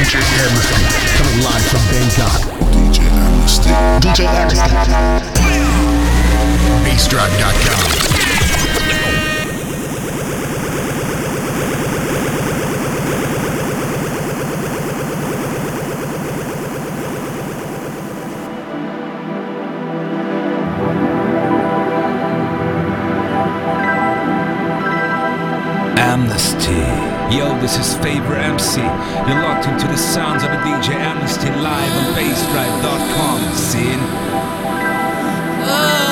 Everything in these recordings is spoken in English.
DJ Amnesty, coming live from Bangkok. DJ Amnesty. DJ Amnesty. BassDrive.com. Amnesty. Yo, this is Faber MC. You're locked into the sounds of the DJ Amnesty live on bassdrive.com. Scene. Thank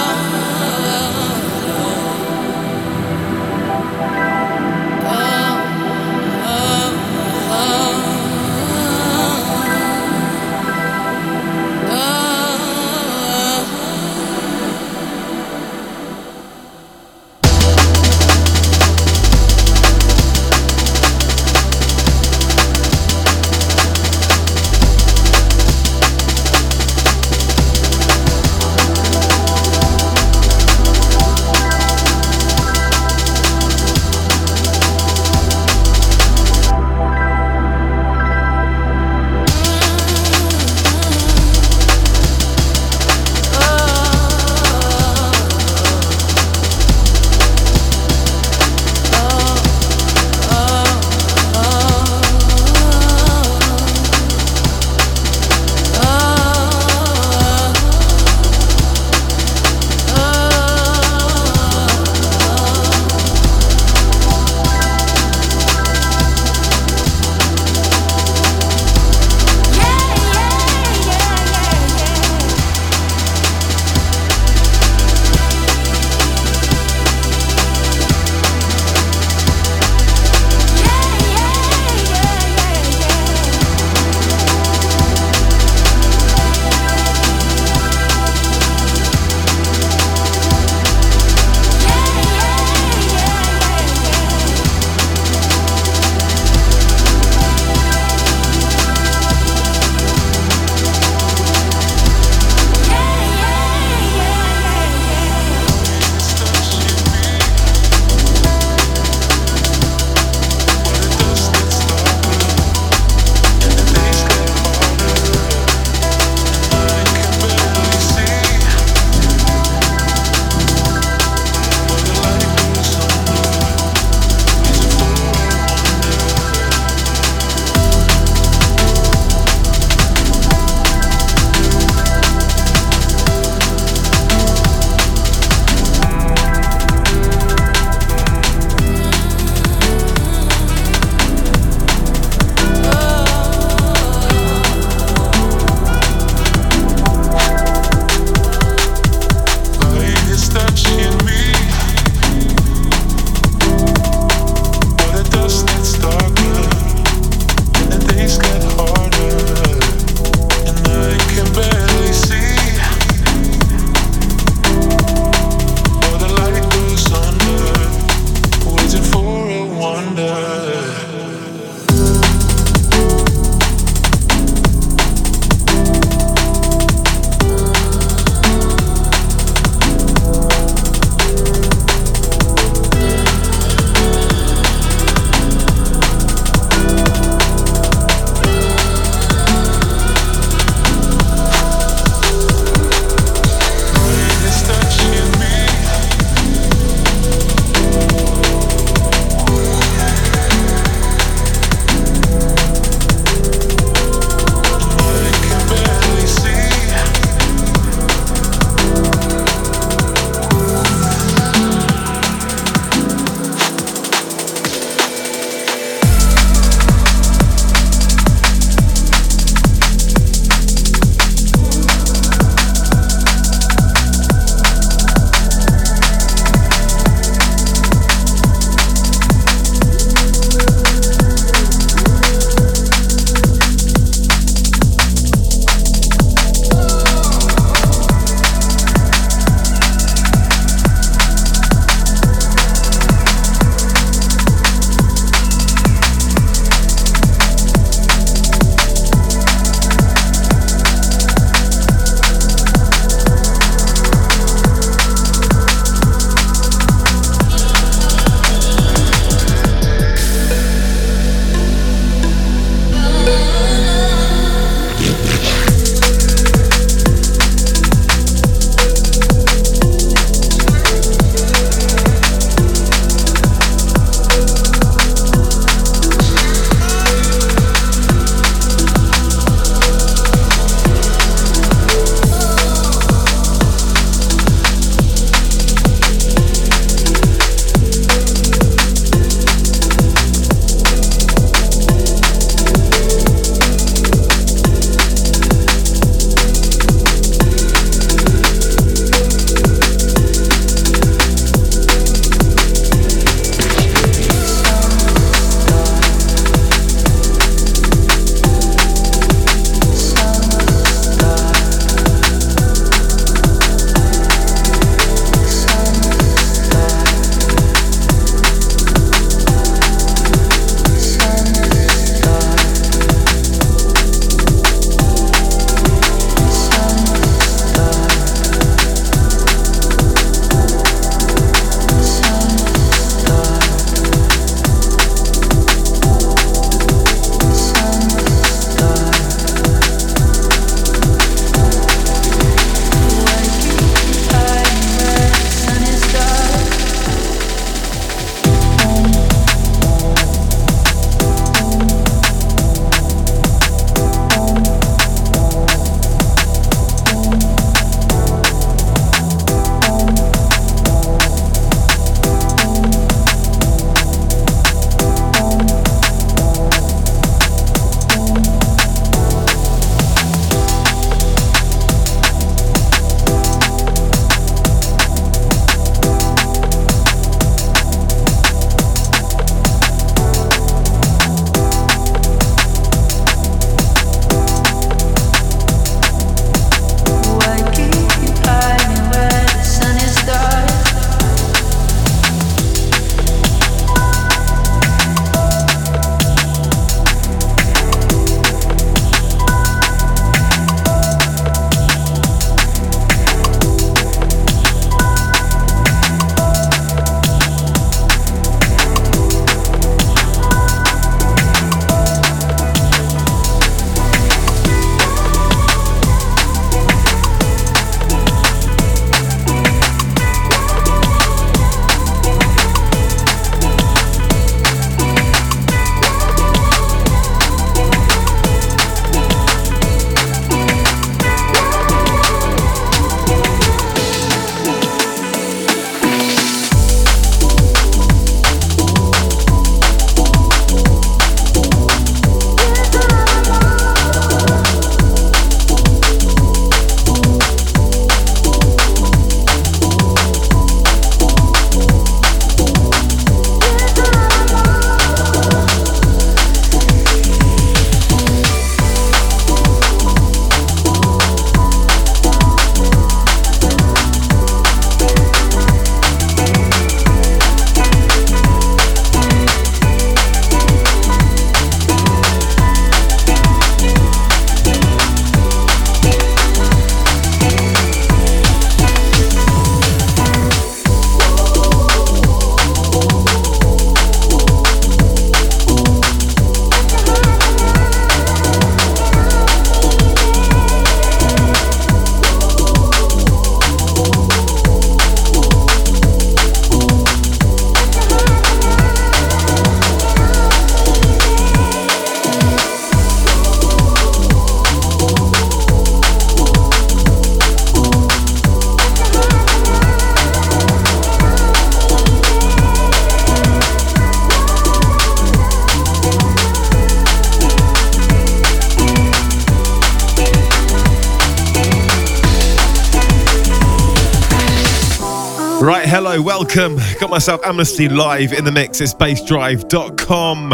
welcome. Got myself Amnesty live in the mix. It's bassdrive.com.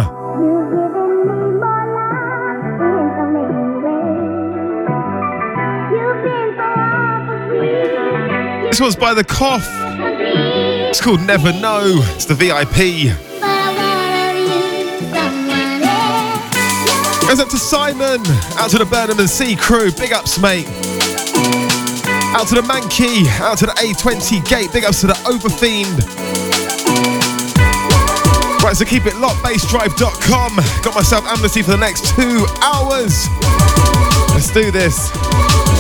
This one's by The Cough. It's called Never Know. It's the VIP. Goes up to Simon. Out to the Burnham and C crew. Big ups, mate. Out to the Mankey. Out to the A20 gate. Big ups to the Overfiend. Right, so keep it locked. Bassdrive.com. Got myself amnesty for the next two hours. Let's do this.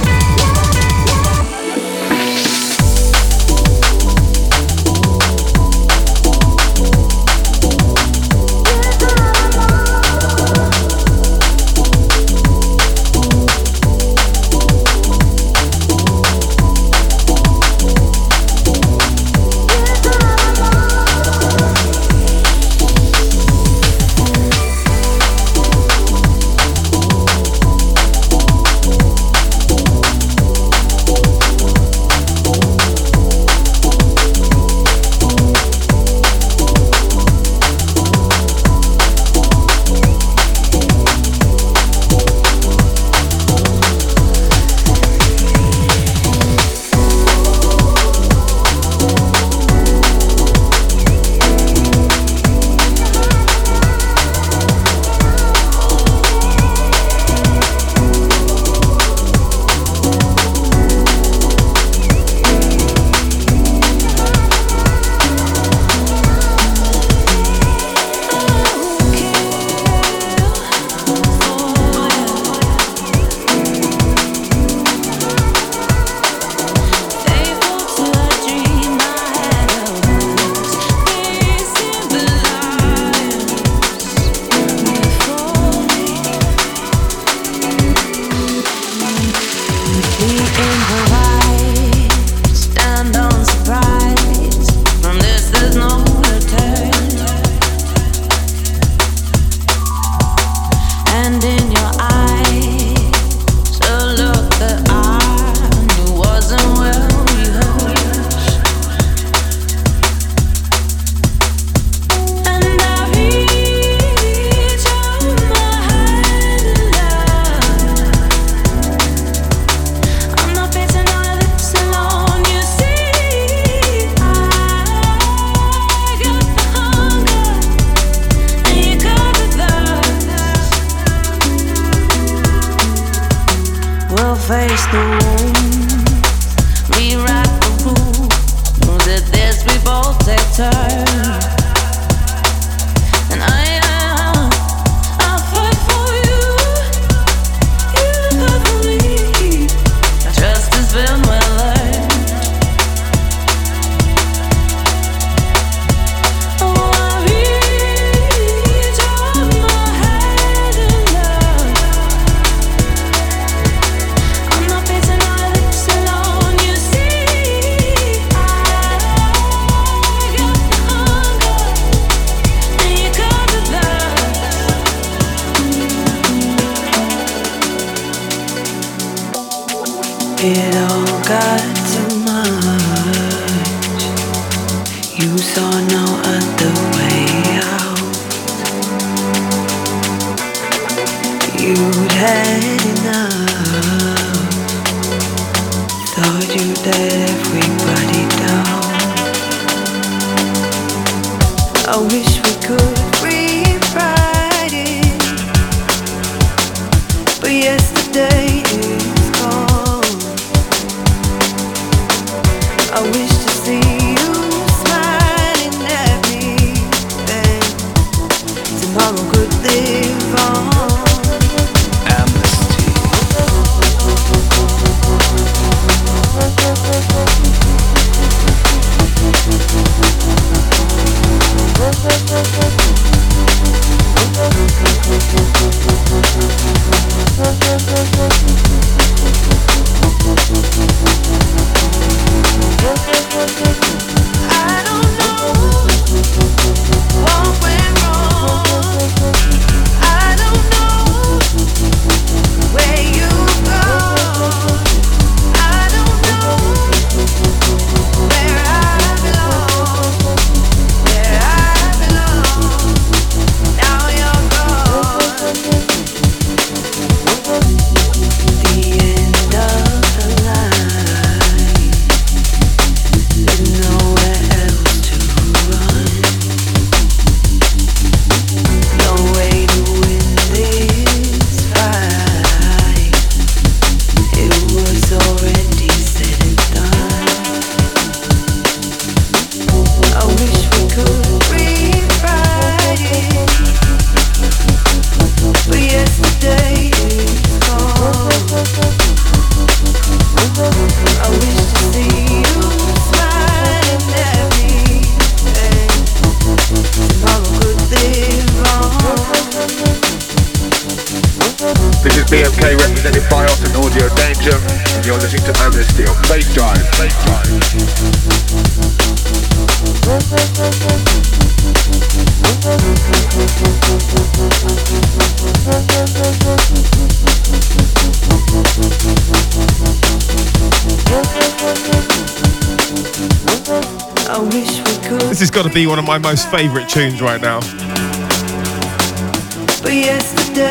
One of my most favourite tunes right now.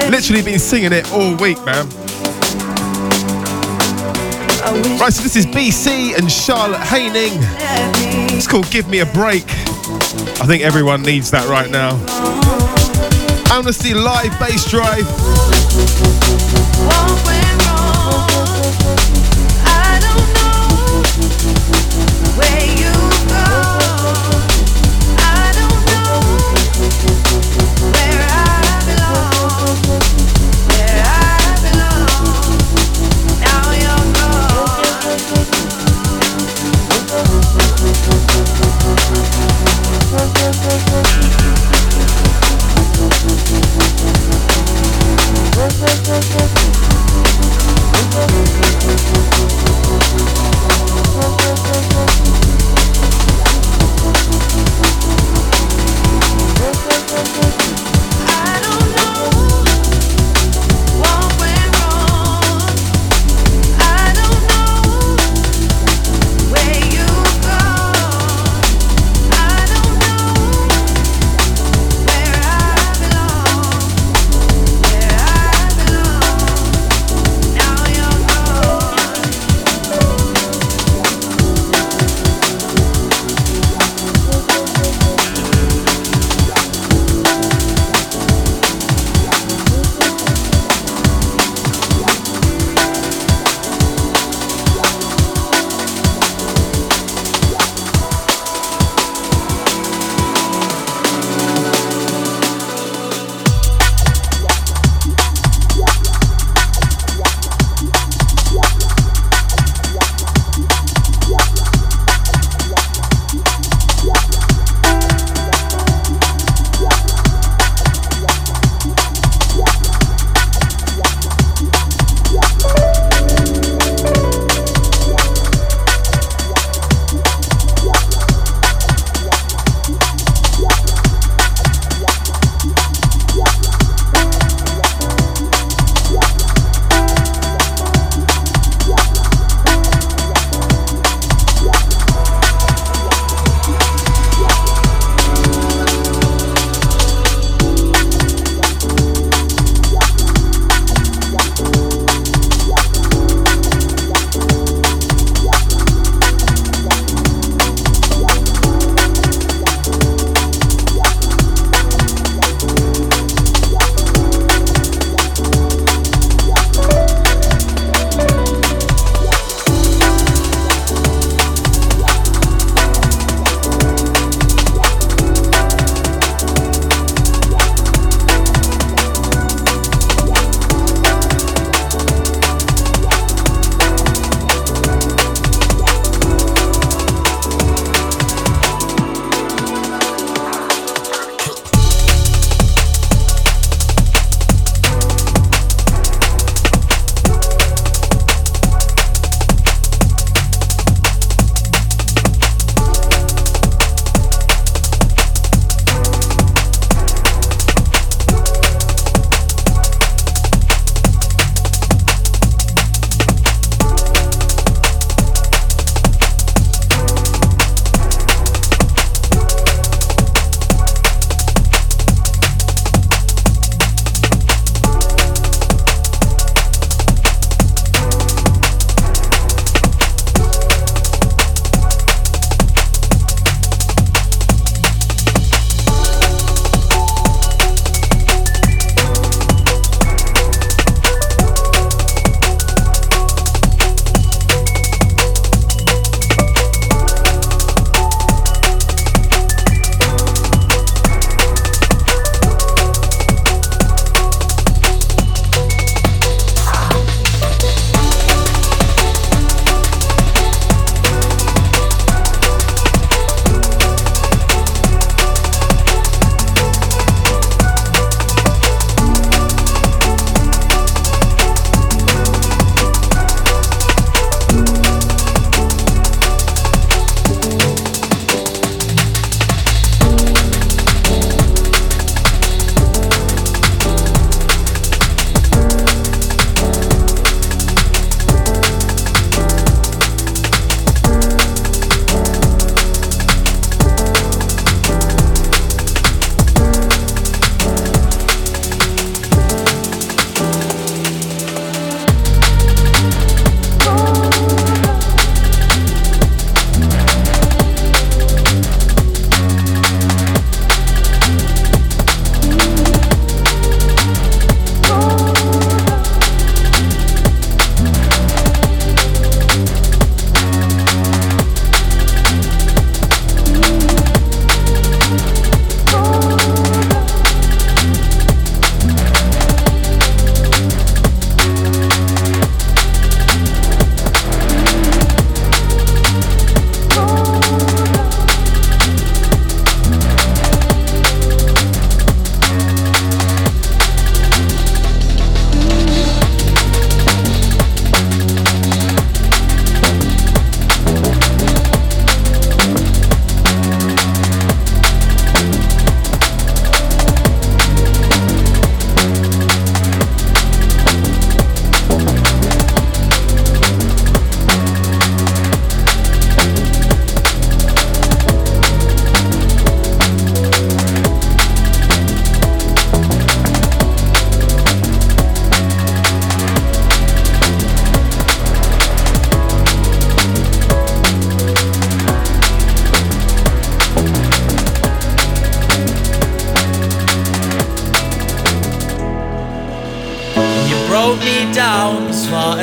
Literally been singing it all week, man. Right, so this is Bcee and Charlotte Haining. It's called Give Me a Break. I think everyone needs that right now. Amnesty Live Bass Drive.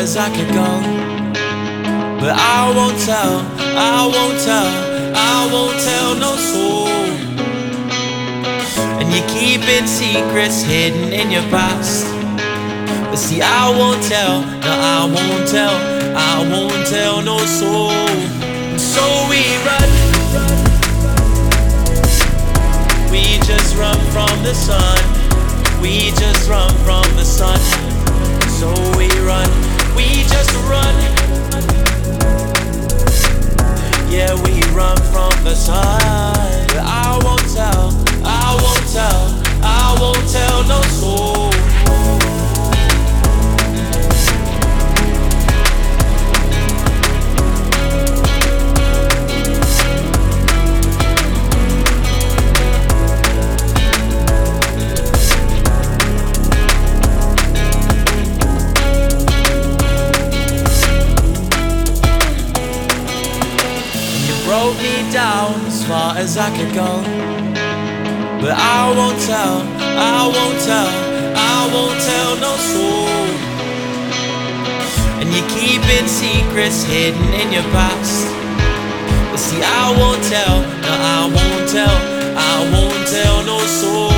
As I could go. But I won't tell, I won't tell, I won't tell no soul. And you're keeping secrets hidden in your past. But see, I won't tell, no, I won't tell, I won't tell no soul. So we run, we just run from the sun. We just run from the sun. So we run, we just run. Yeah, we run from the sun. I won't tell, I won't tell, I won't tell no soul. You me down as far as I could go. But I won't tell, I won't tell, I won't tell no soul. And you're keeping secrets hidden in your past. But see, I won't tell, no, I won't tell, I won't tell no soul.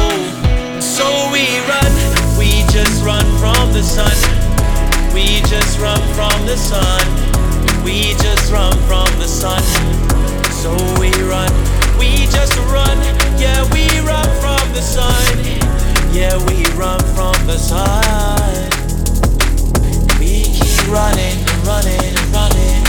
So we run, we just run from the sun. We just run from the sun. We just run from the sun. So we run, we just run. Yeah, we run from the sun. Yeah, we run from the sun. We keep running, running, running.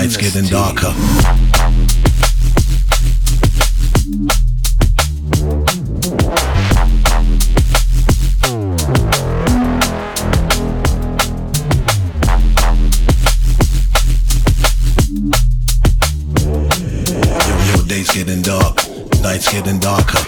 night's getting darker. Yo, days getting dark, nights getting darker.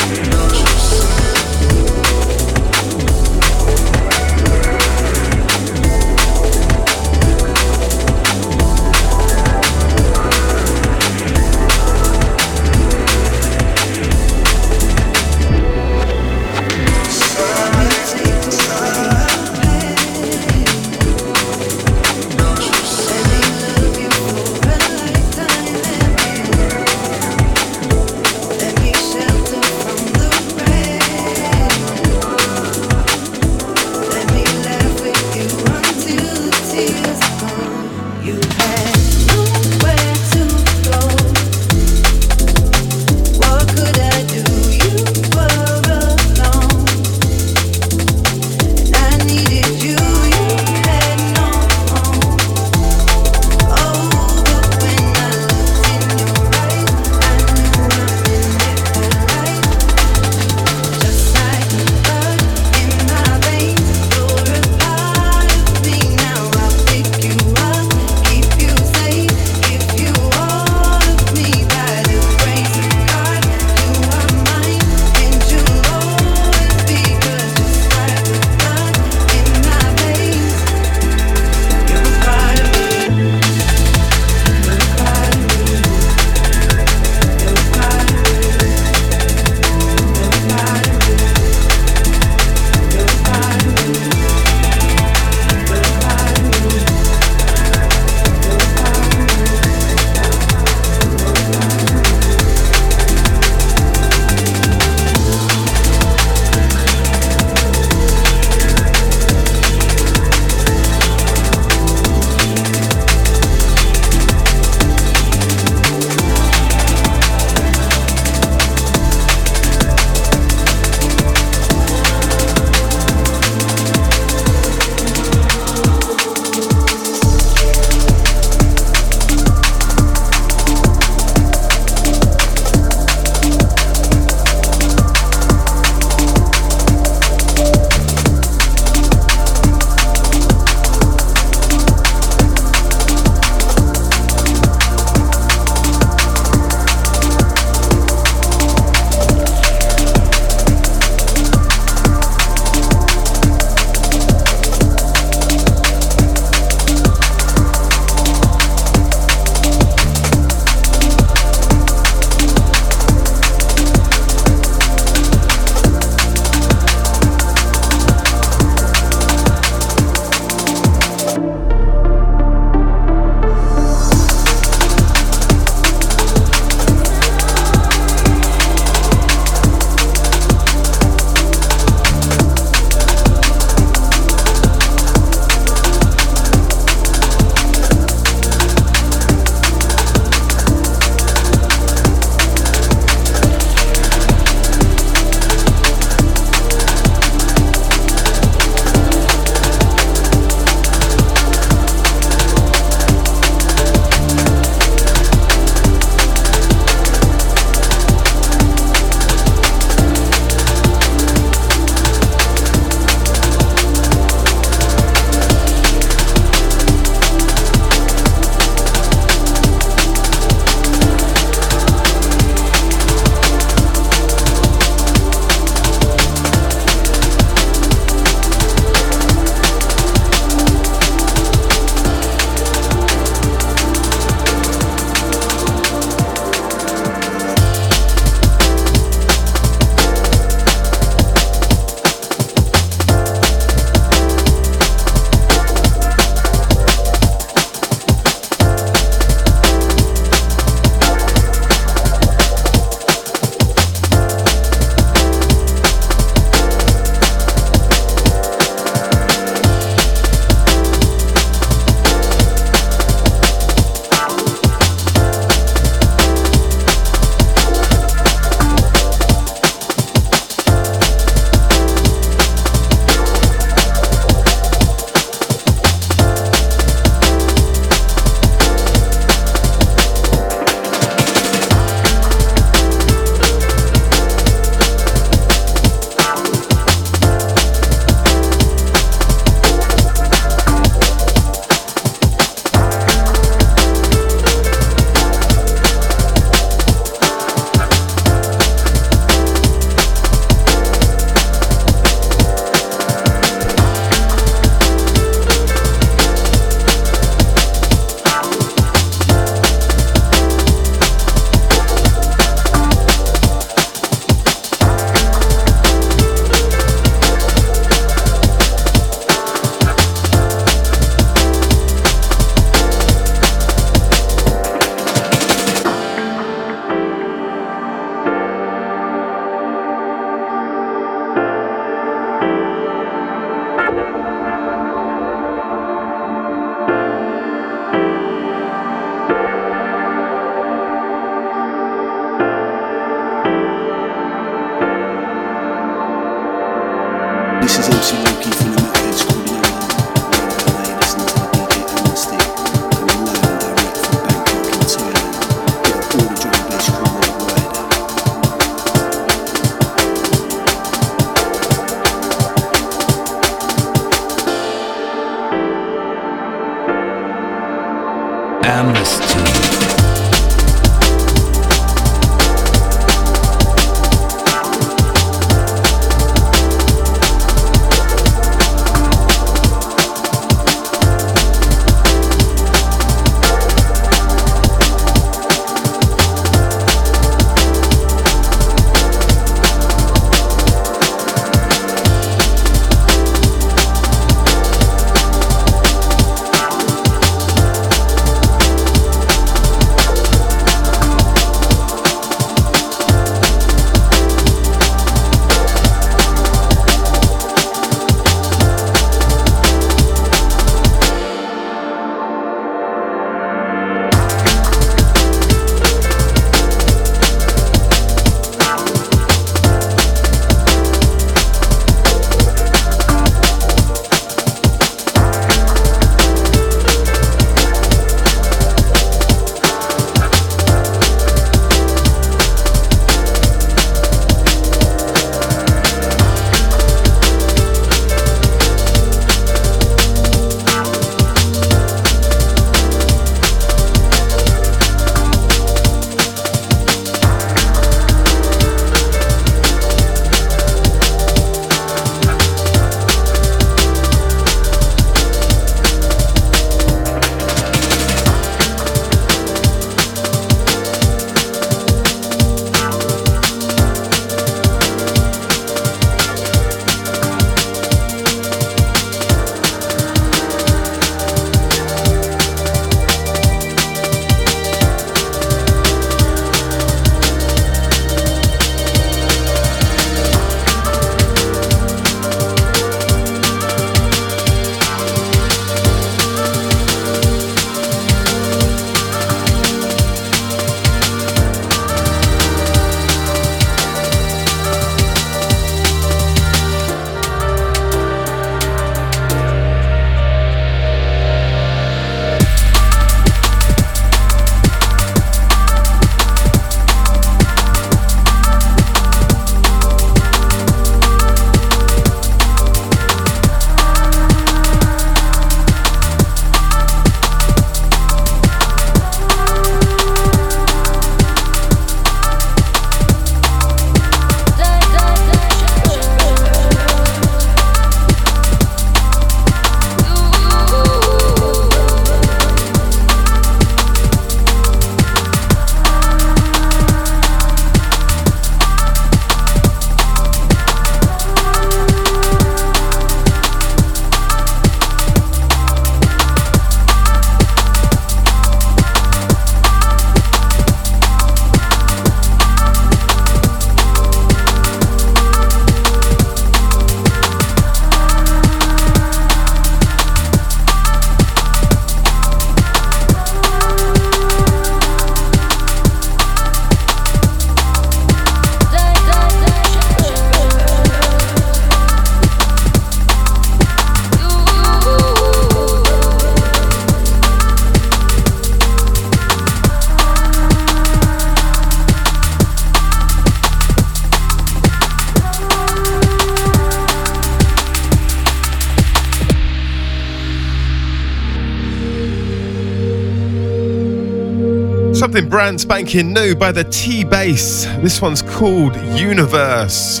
Something brand spanking new by the T:Base. This one's called Universe.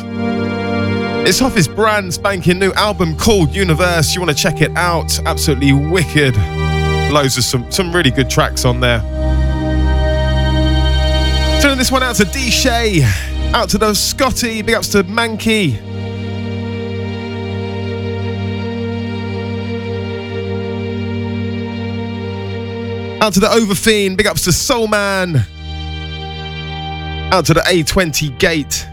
It's off his brand spanking new album called Universe. You want to check it out? Absolutely wicked. Loads of some, some really good tracks on there. Turning this one out to D Shay, out to the Scotty, big ups to Mankey. Out to the Overfiend, big ups to Soul Man. Out to the A20 Gate.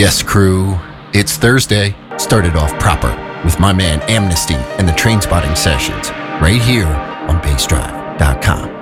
Yes, crew, it's Thursday. Started off proper with my man Amnesty and the train spotting sessions right here on bassdrive.com.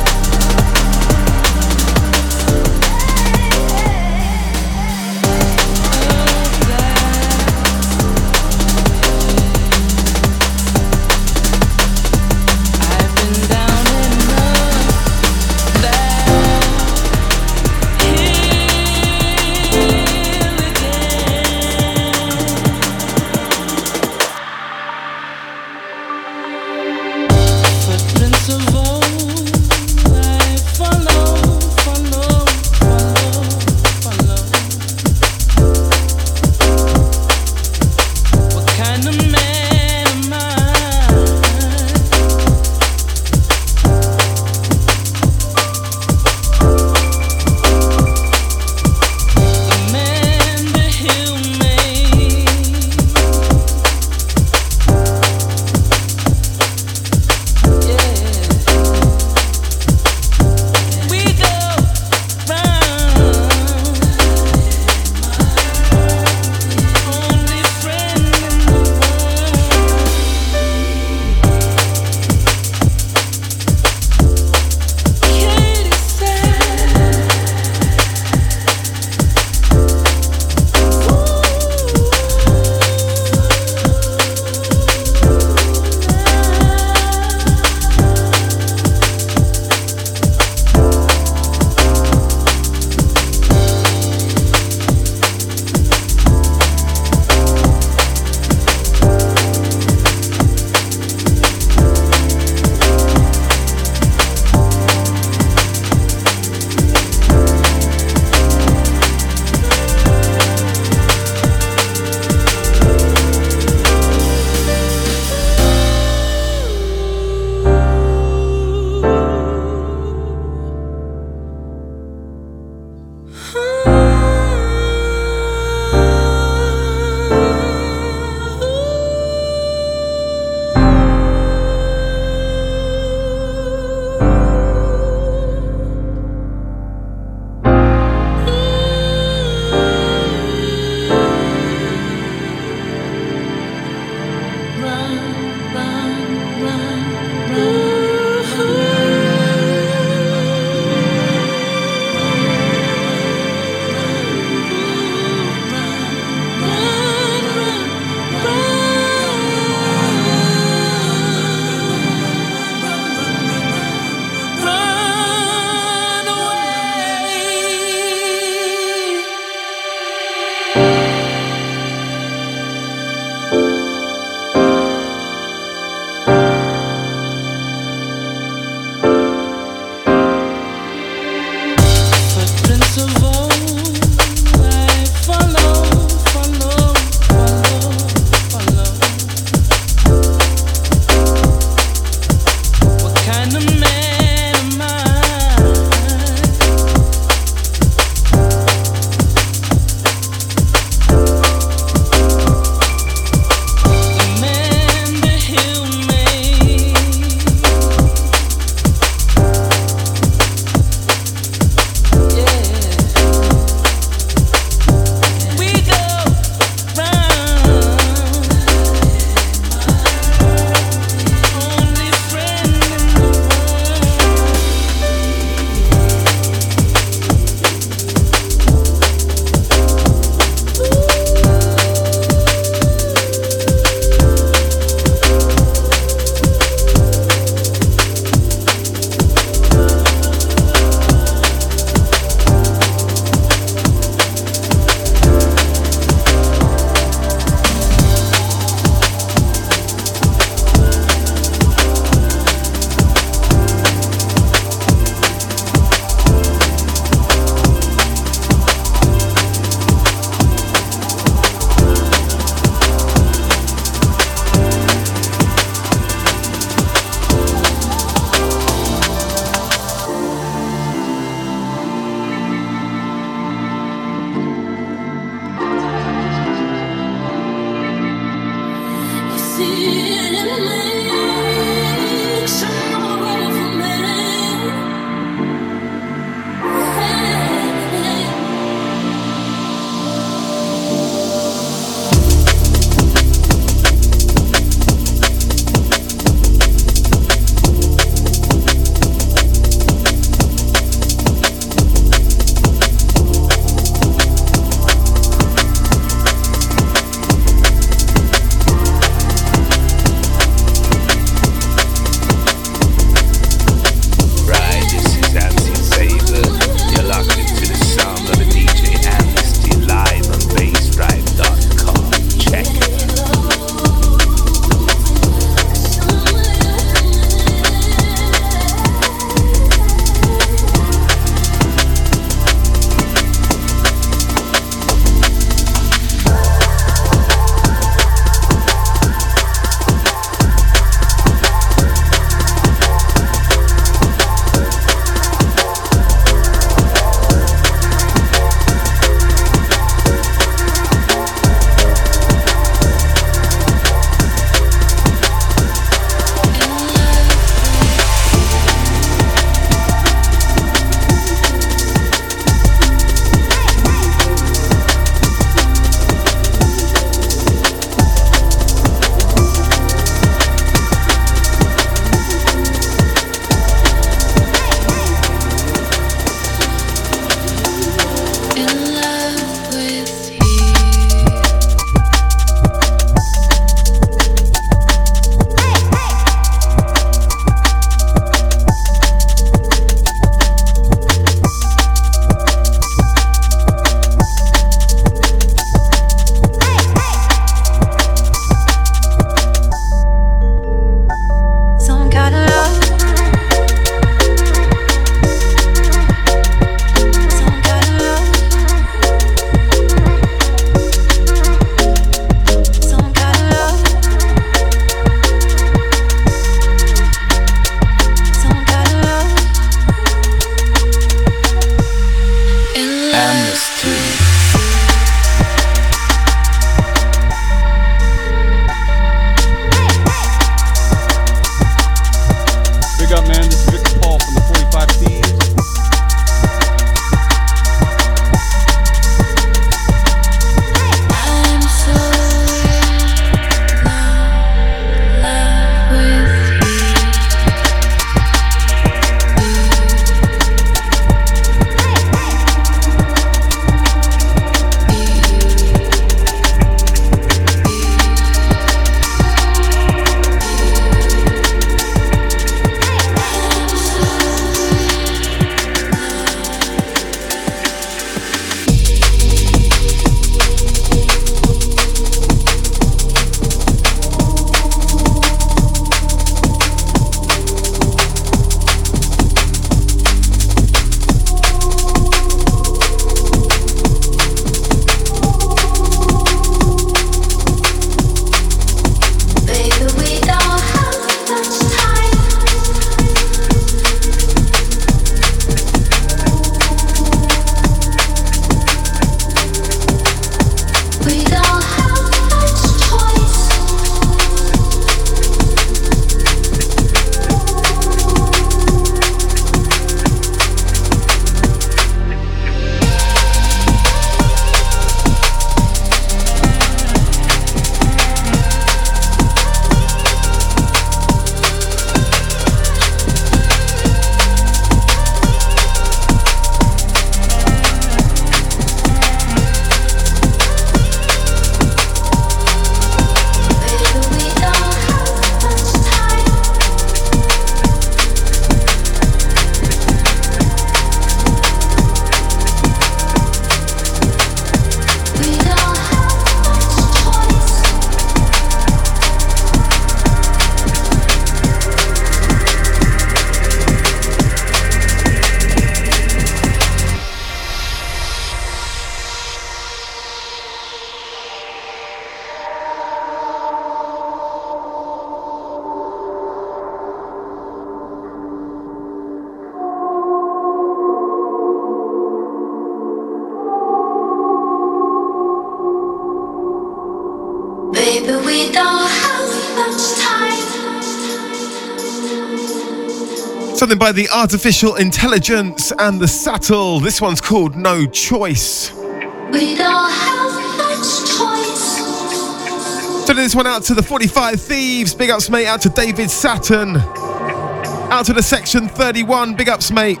Something by the Artificial Intelligence and the Satl. This one's called No Choice. We don't have much choice. Sending this one out to the 45 Thieves. Big ups, mate. Out to David Saturn. Out to the Section 31. Big ups, mate.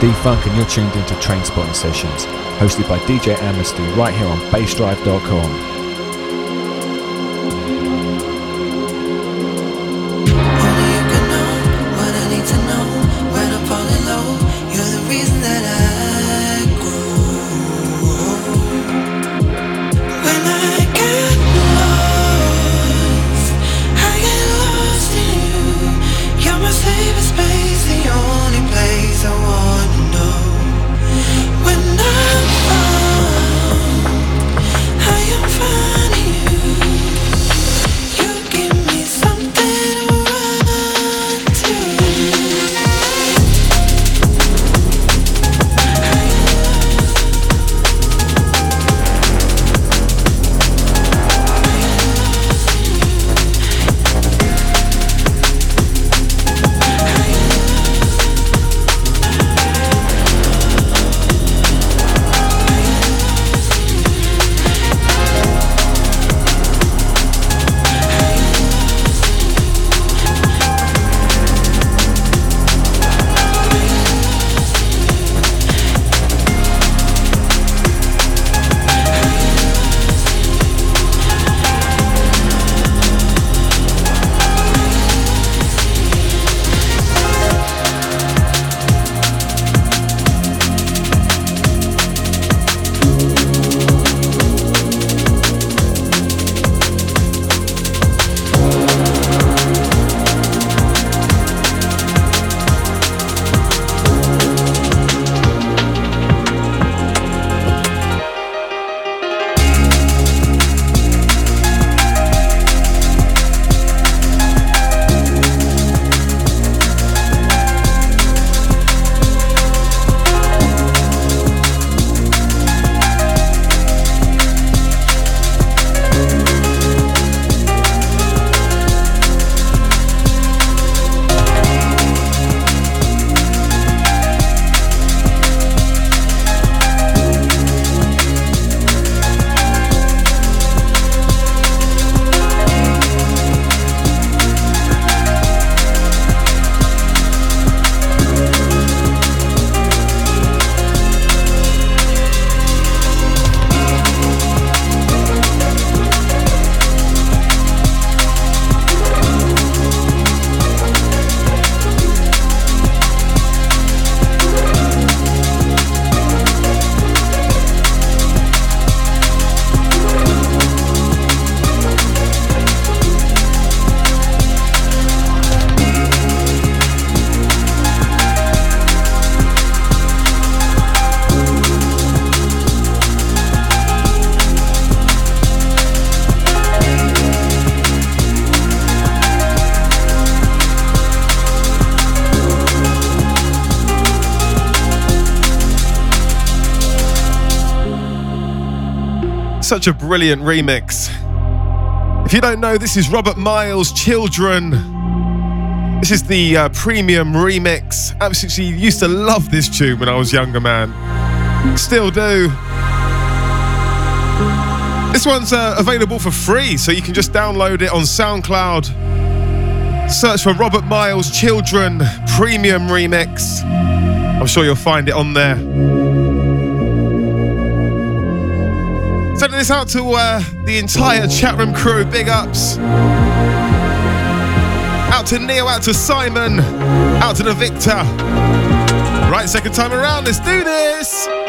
D Funk, and you're tuned into Train Spotting Sessions, hosted by DJ Amnesty right here on bassdrive.com. Such a brilliant remix. If you don't know, this is Robert Miles' Children. This is the uh, premium remix. Absolutely used to love this tune when I was younger, man. Still do. This one's uh, available for free, so you can just download it on SoundCloud. Search for Robert Miles' Children Premium Remix. I'm sure you'll find it on there. This out to uh, the entire chat room crew. Big ups. Out to Neil, out to Simon, out to the Victor. Right, second time around, let's do this.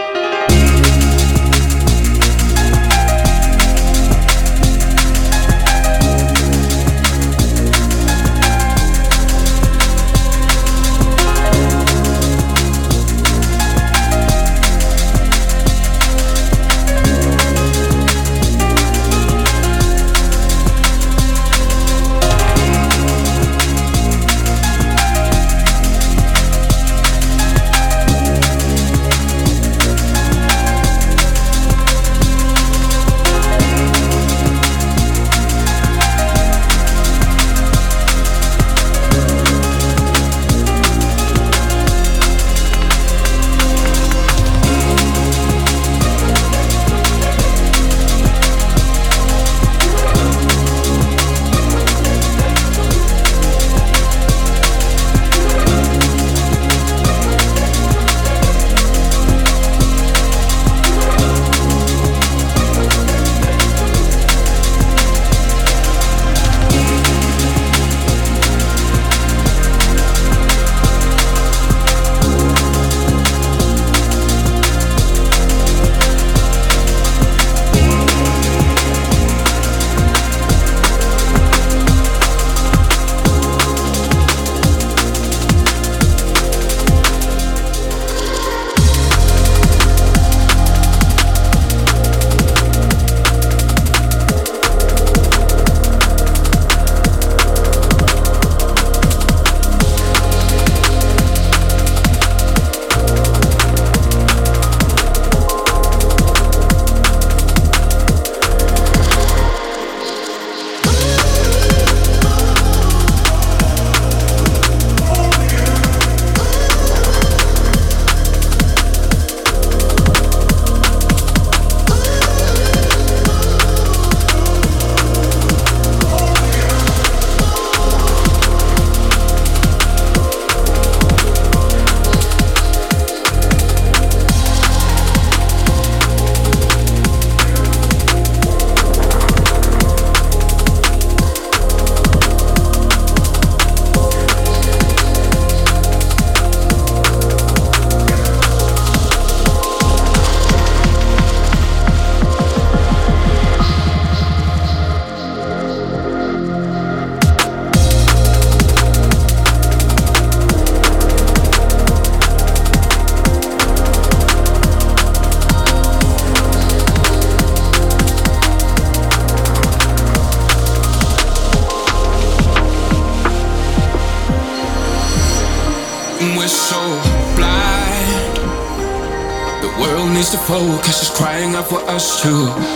For us to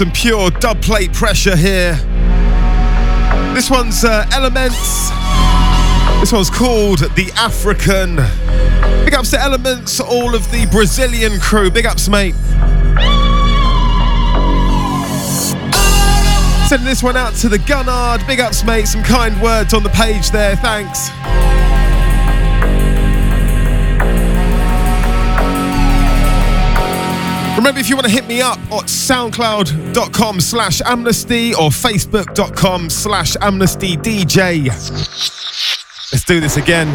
some pure dub plate pressure here. This one's uh, ellementhz. This one's called The African. Big ups to ellementhz, all of the Brazilian crew. Big ups, mate. Sending this one out to the Gunnard. Big ups, mate. Some kind words on the page there. Thanks. Remember, if you want to hit me up at soundcloud.com slash amnesty or facebook.com slash amnesty DJ. Let's do this again.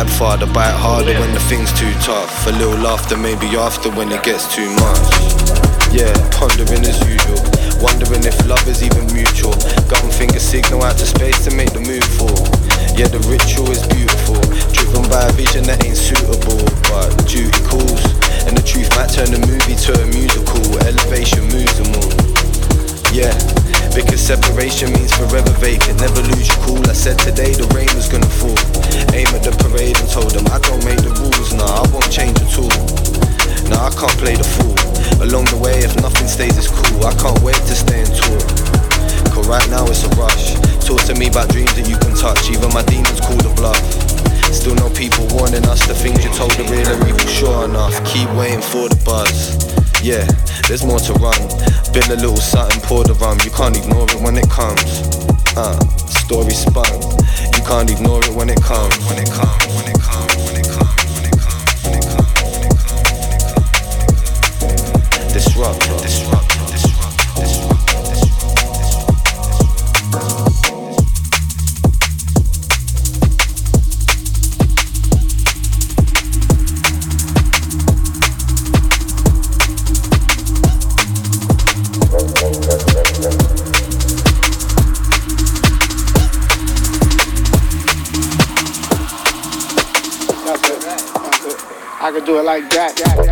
Vibe farther, bite harder when the thing's too tough. A little laughter maybe after when it gets too much. Yeah, pondering as usual. Wondering if love is even mutual. Gun finger signal out to space to make the move for. Yeah, the ritual is beautiful. Driven by a vision that ain't suitable. But duty calls. And the truth might turn the movie to a musical. Elevation moves them all. Yeah, because separation means forever vacant. Never lose your cool. I said today the rain was gonna fall. Aim at the parade and told them I don't make the rules. Nah, I won't change at all. Nah, I can't play the fool. Along the way, if nothing stays, it's cool. I can't wait to stay in tour. Cause right now it's a rush. Talk to me about dreams that you can touch. Even my demons call the bluff. Still no people warning us the things you told the real evil, sure enough. Keep waiting for the buzz. Yeah, there's more to run. Build a little something, pour the rum. You can't ignore it when it comes. Uh, story spun. You can't ignore it. When it comes. When it comes. Do it like that.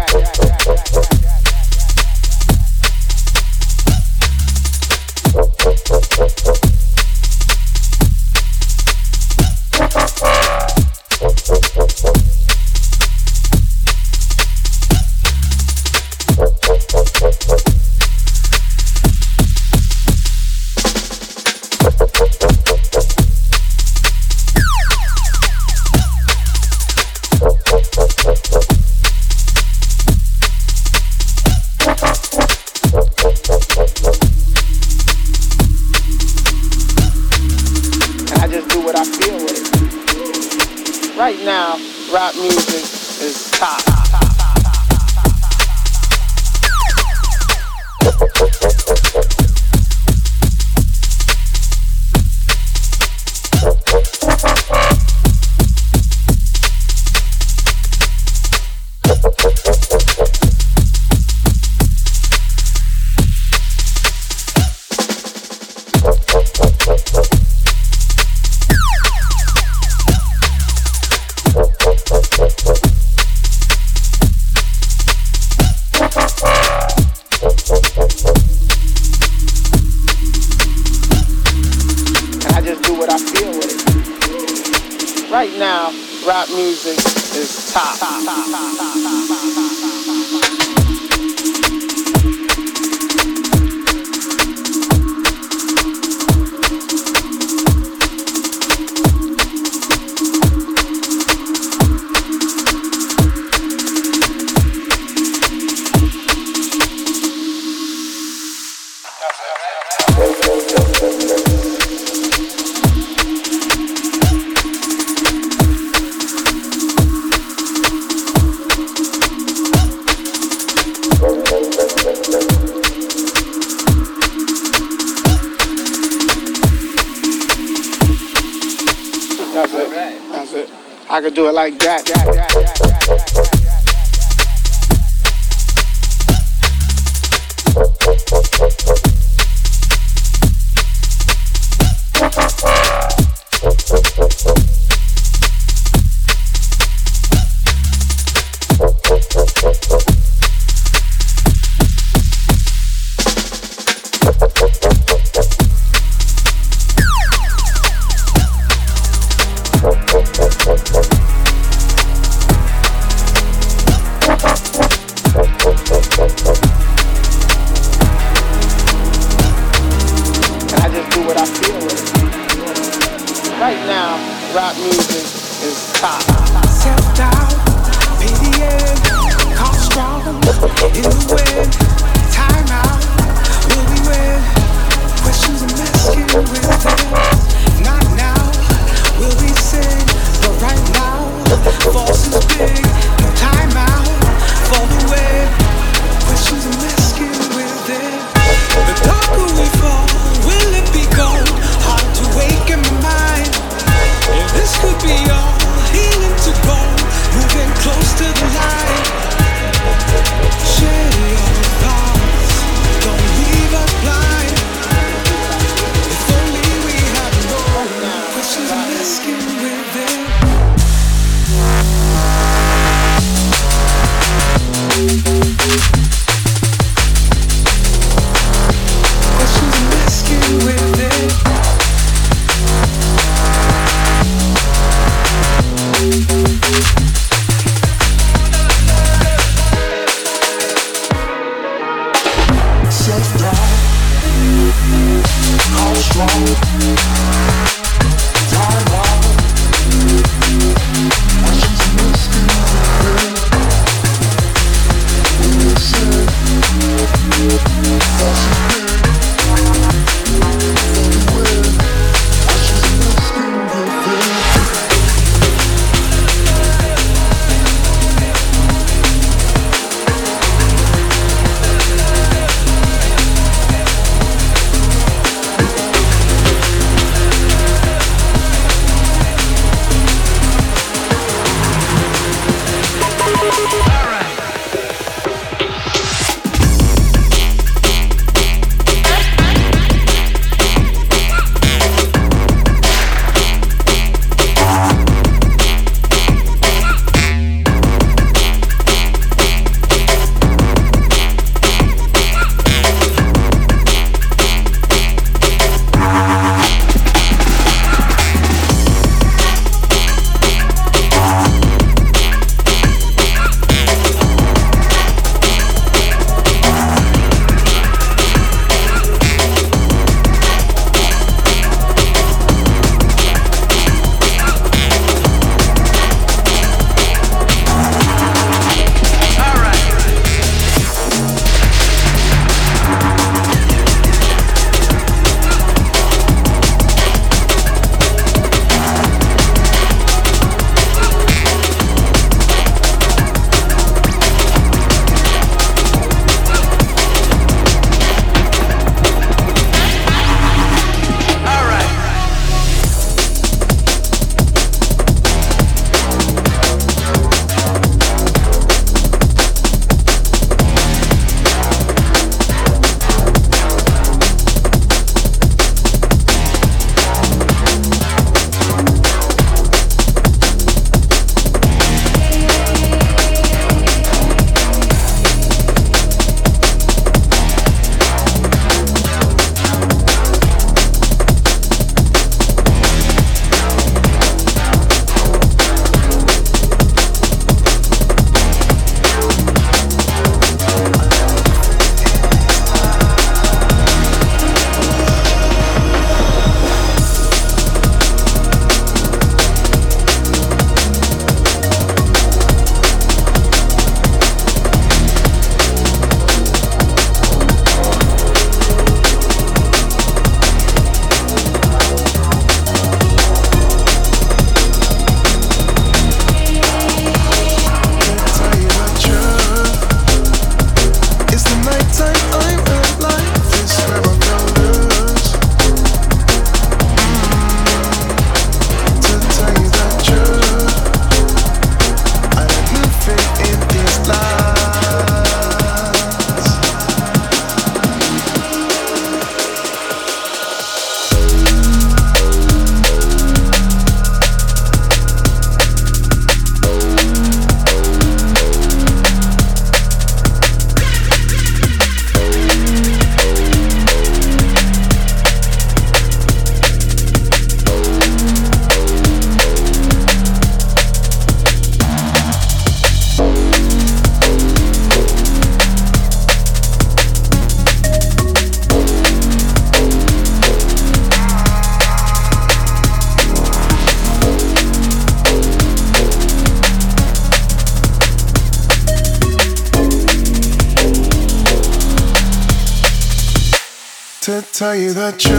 Tell you the truth,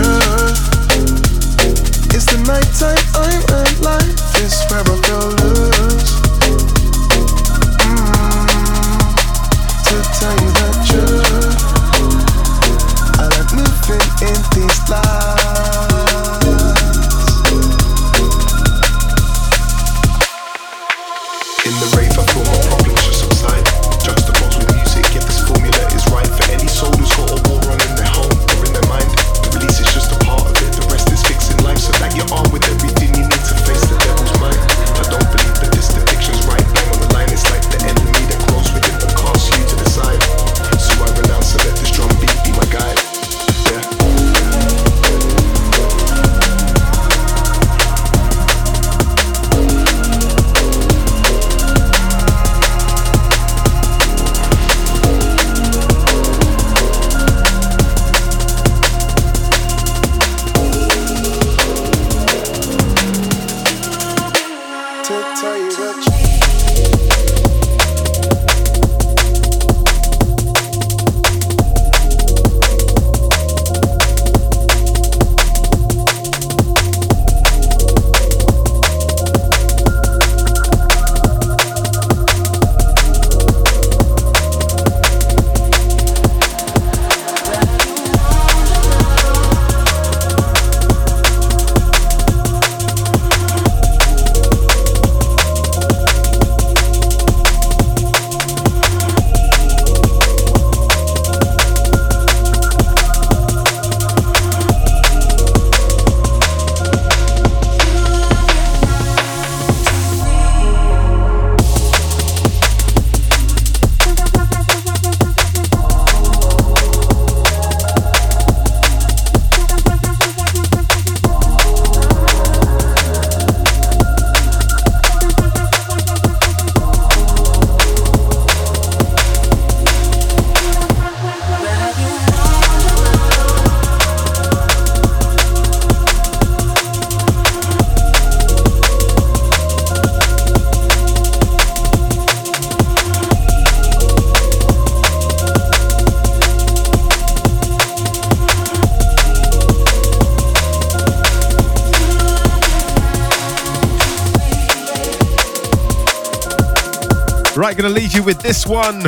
you with this one.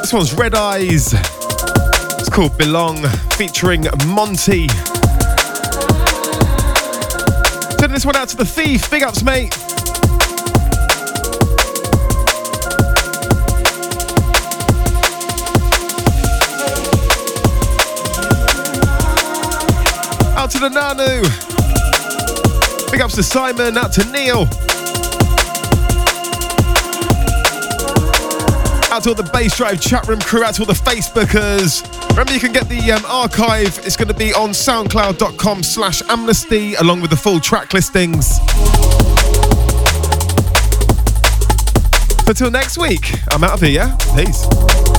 This one's Red Eyes. It's called Belong, featuring Monty. Sending this one out to the thief. Big ups, mate. Out to the Nanu. Big ups to Simon. Out to Neil. Out to all the Bassdrive chat room crew, out to all the Facebookers. Remember, you can get the um, archive. It's going to be on soundcloud.com slash amnesty, along with the full track listings. Until next week, I'm out of here. Peace.